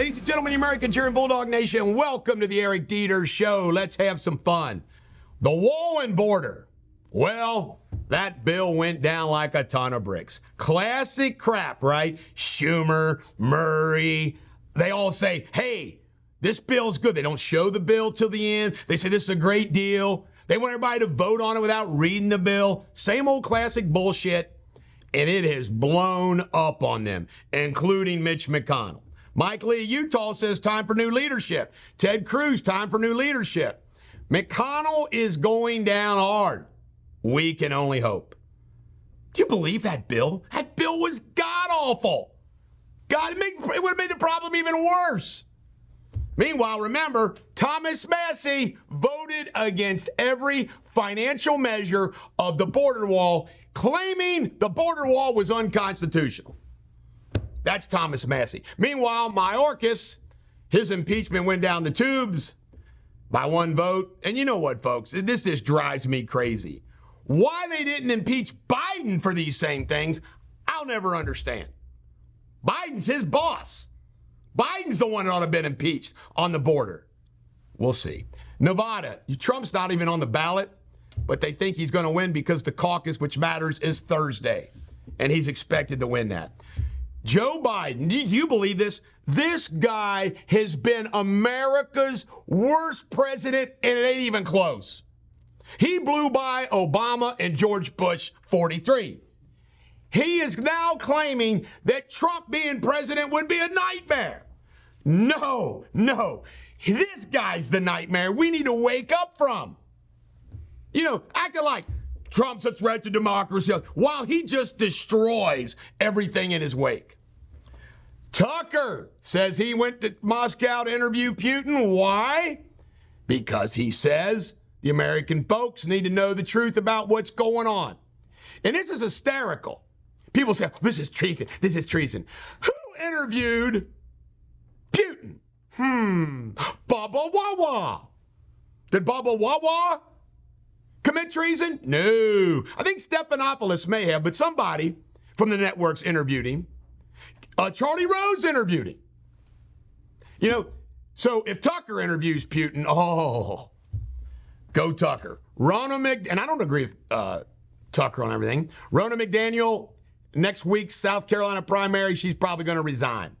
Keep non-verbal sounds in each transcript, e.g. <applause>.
Ladies and gentlemen, the American Cheering Bulldog Nation, welcome to the Eric Deters Show. Let's have some fun. The wall and border. Well, that bill went down like a ton of bricks. Classic crap, right? Schumer, Murray, they all say, hey, this bill's good. They don't show the bill till the end. They say this is a great deal. They want everybody to vote on it without reading the bill. Same old classic bullshit. And it has blown up on them, including Mitch McConnell. Mike Lee, Utah says time for new leadership. Ted Cruz, time for new leadership. McConnell is going down hard. We can only hope. Do you believe that bill? That bill was god awful. God, it, it would have made the problem even worse. Meanwhile, remember, Thomas Massie voted against every financial measure of the border wall, claiming the border wall was unconstitutional. That's Thomas Massie. Meanwhile, Mayorkas, his impeachment went down the tubes by one vote. And you know what, folks? This just drives me crazy. Why they didn't impeach Biden for these same things, I'll never understand. Biden's his boss. Biden's the one that ought to have been impeached on the border. We'll see. Nevada, Trump's not even on the ballot, but they think he's going to win because the caucus, which matters, is Thursday. And he's expected to win that. Joe Biden, do you believe this? This guy has been America's worst president, and it ain't even close. He blew by Obama and George Bush 43. He is now claiming that Trump being president would be a nightmare. No, no. This guy's the nightmare we need to wake up from. You know, acting like Trump's a threat to democracy while he just destroys everything in his wake. Tucker says he went to Moscow to interview Putin. Why? Because he says the American folks need to know the truth about what's going on. And this is hysterical. People say, this is treason. This is treason. Who interviewed Putin? Hmm. Baba Wawa. Did Baba Wawa commit treason? No. I think Stephanopoulos may have, but somebody from the networks interviewed him. Uh, Charlie Rose interviewed him. You know, so if Tucker interviews Putin, <laughs> oh, Go Tucker. Ronna Mc, and I don't agree with uh, Tucker on everything. Ronna McDaniel, next week's South Carolina primary, she's probably going to resign.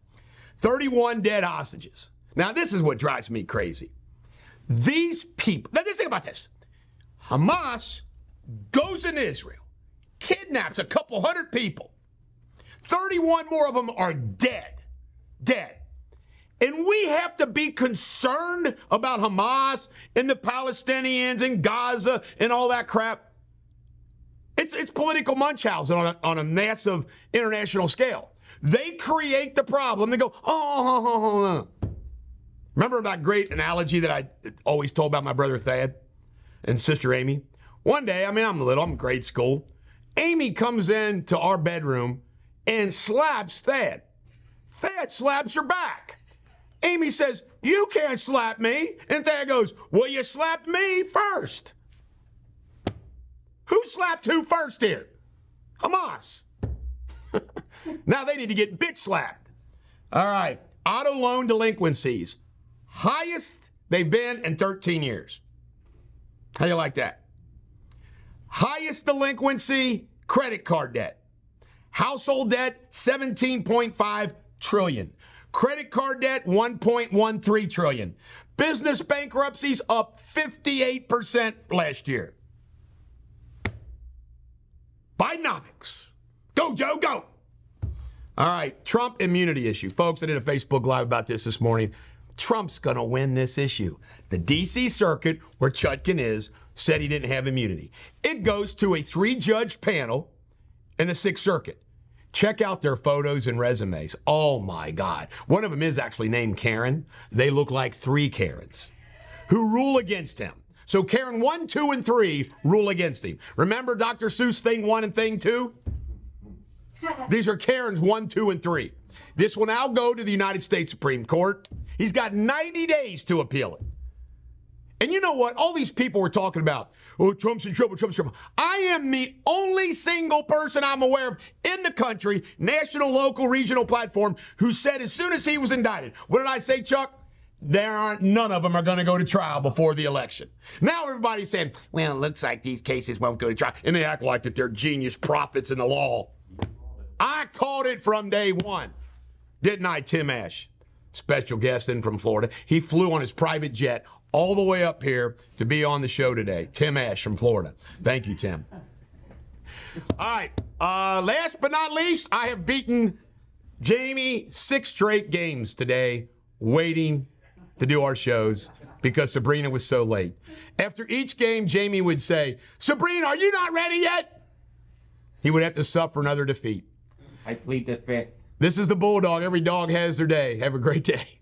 31 dead hostages. Now, this is what drives me crazy. These people, now just think about this. Hamas goes in Israel, kidnaps a couple hundred people. 31 more of them are dead. Dead. And we have to be concerned about Hamas and the Palestinians and Gaza and all that crap. It's, it's political Munchausen on a, on a massive international scale. They create the problem. They go, oh, oh, oh, oh Remember that great analogy that I always told about my brother Thad and sister Amy? One day, I mean, I'm little, I'm grade school. Amy comes in to our bedroom and slaps Thad. Thad slaps her back. Amy says, You can't slap me. And Thad goes, Well, you slapped me first. Who slapped who first here? Hamas. <laughs> now they need to get bitch slapped. All right. Auto loan delinquencies. Highest they've been in 13 years. How do you like that? Highest delinquency, credit card debt. Household debt, 17.5 trillion. Credit card debt 1.13 trillion. Business bankruptcies up 58% last year. Bidenomics. Go, Joe, go. All right, Trump immunity issue. Folks, I did a Facebook Live about this this morning. Trump's going to win this issue. The D.C. Circuit, where Chutkan is, said he didn't have immunity. It goes to a three judge panel in the Sixth Circuit. Check out their photos and resumes. Oh my God. One of them is actually named Karen. They look like three Karens who rule against him. So Karen 1, 2, and 3 rule against him. Remember Dr. Seuss thing 1 and thing 2? These are Karen's 1, 2, and 3. This will now go to the United States Supreme Court. He's got 90 days to appeal it. And you know what? All these people were talking about, oh, Trump's in trouble, Trump's in trouble. I am the only single person I'm aware of in the country, national, local, regional platform, who said as soon as he was indicted, what did I say, Chuck? There aren't none of them are going to go to trial before the election. Now everybody's saying, well, it looks like these cases won't go to trial. And they act like that they're genius prophets in the law. I called it from day one. Didn't I, Tim Ash? Special guest in from Florida. He flew on his private jet all the way up here to be on the show today. Tim Ash from Florida. Thank you, Tim. All right. Uh, last but not least, I have beaten Jamie six straight games today, waiting to do our shows because Sabrina was so late. After each game, Jamie would say, Sabrina, are you not ready yet? He would have to suffer another defeat. I plead the fifth. This is the Bulldog. Every dog has their day. Have a great day.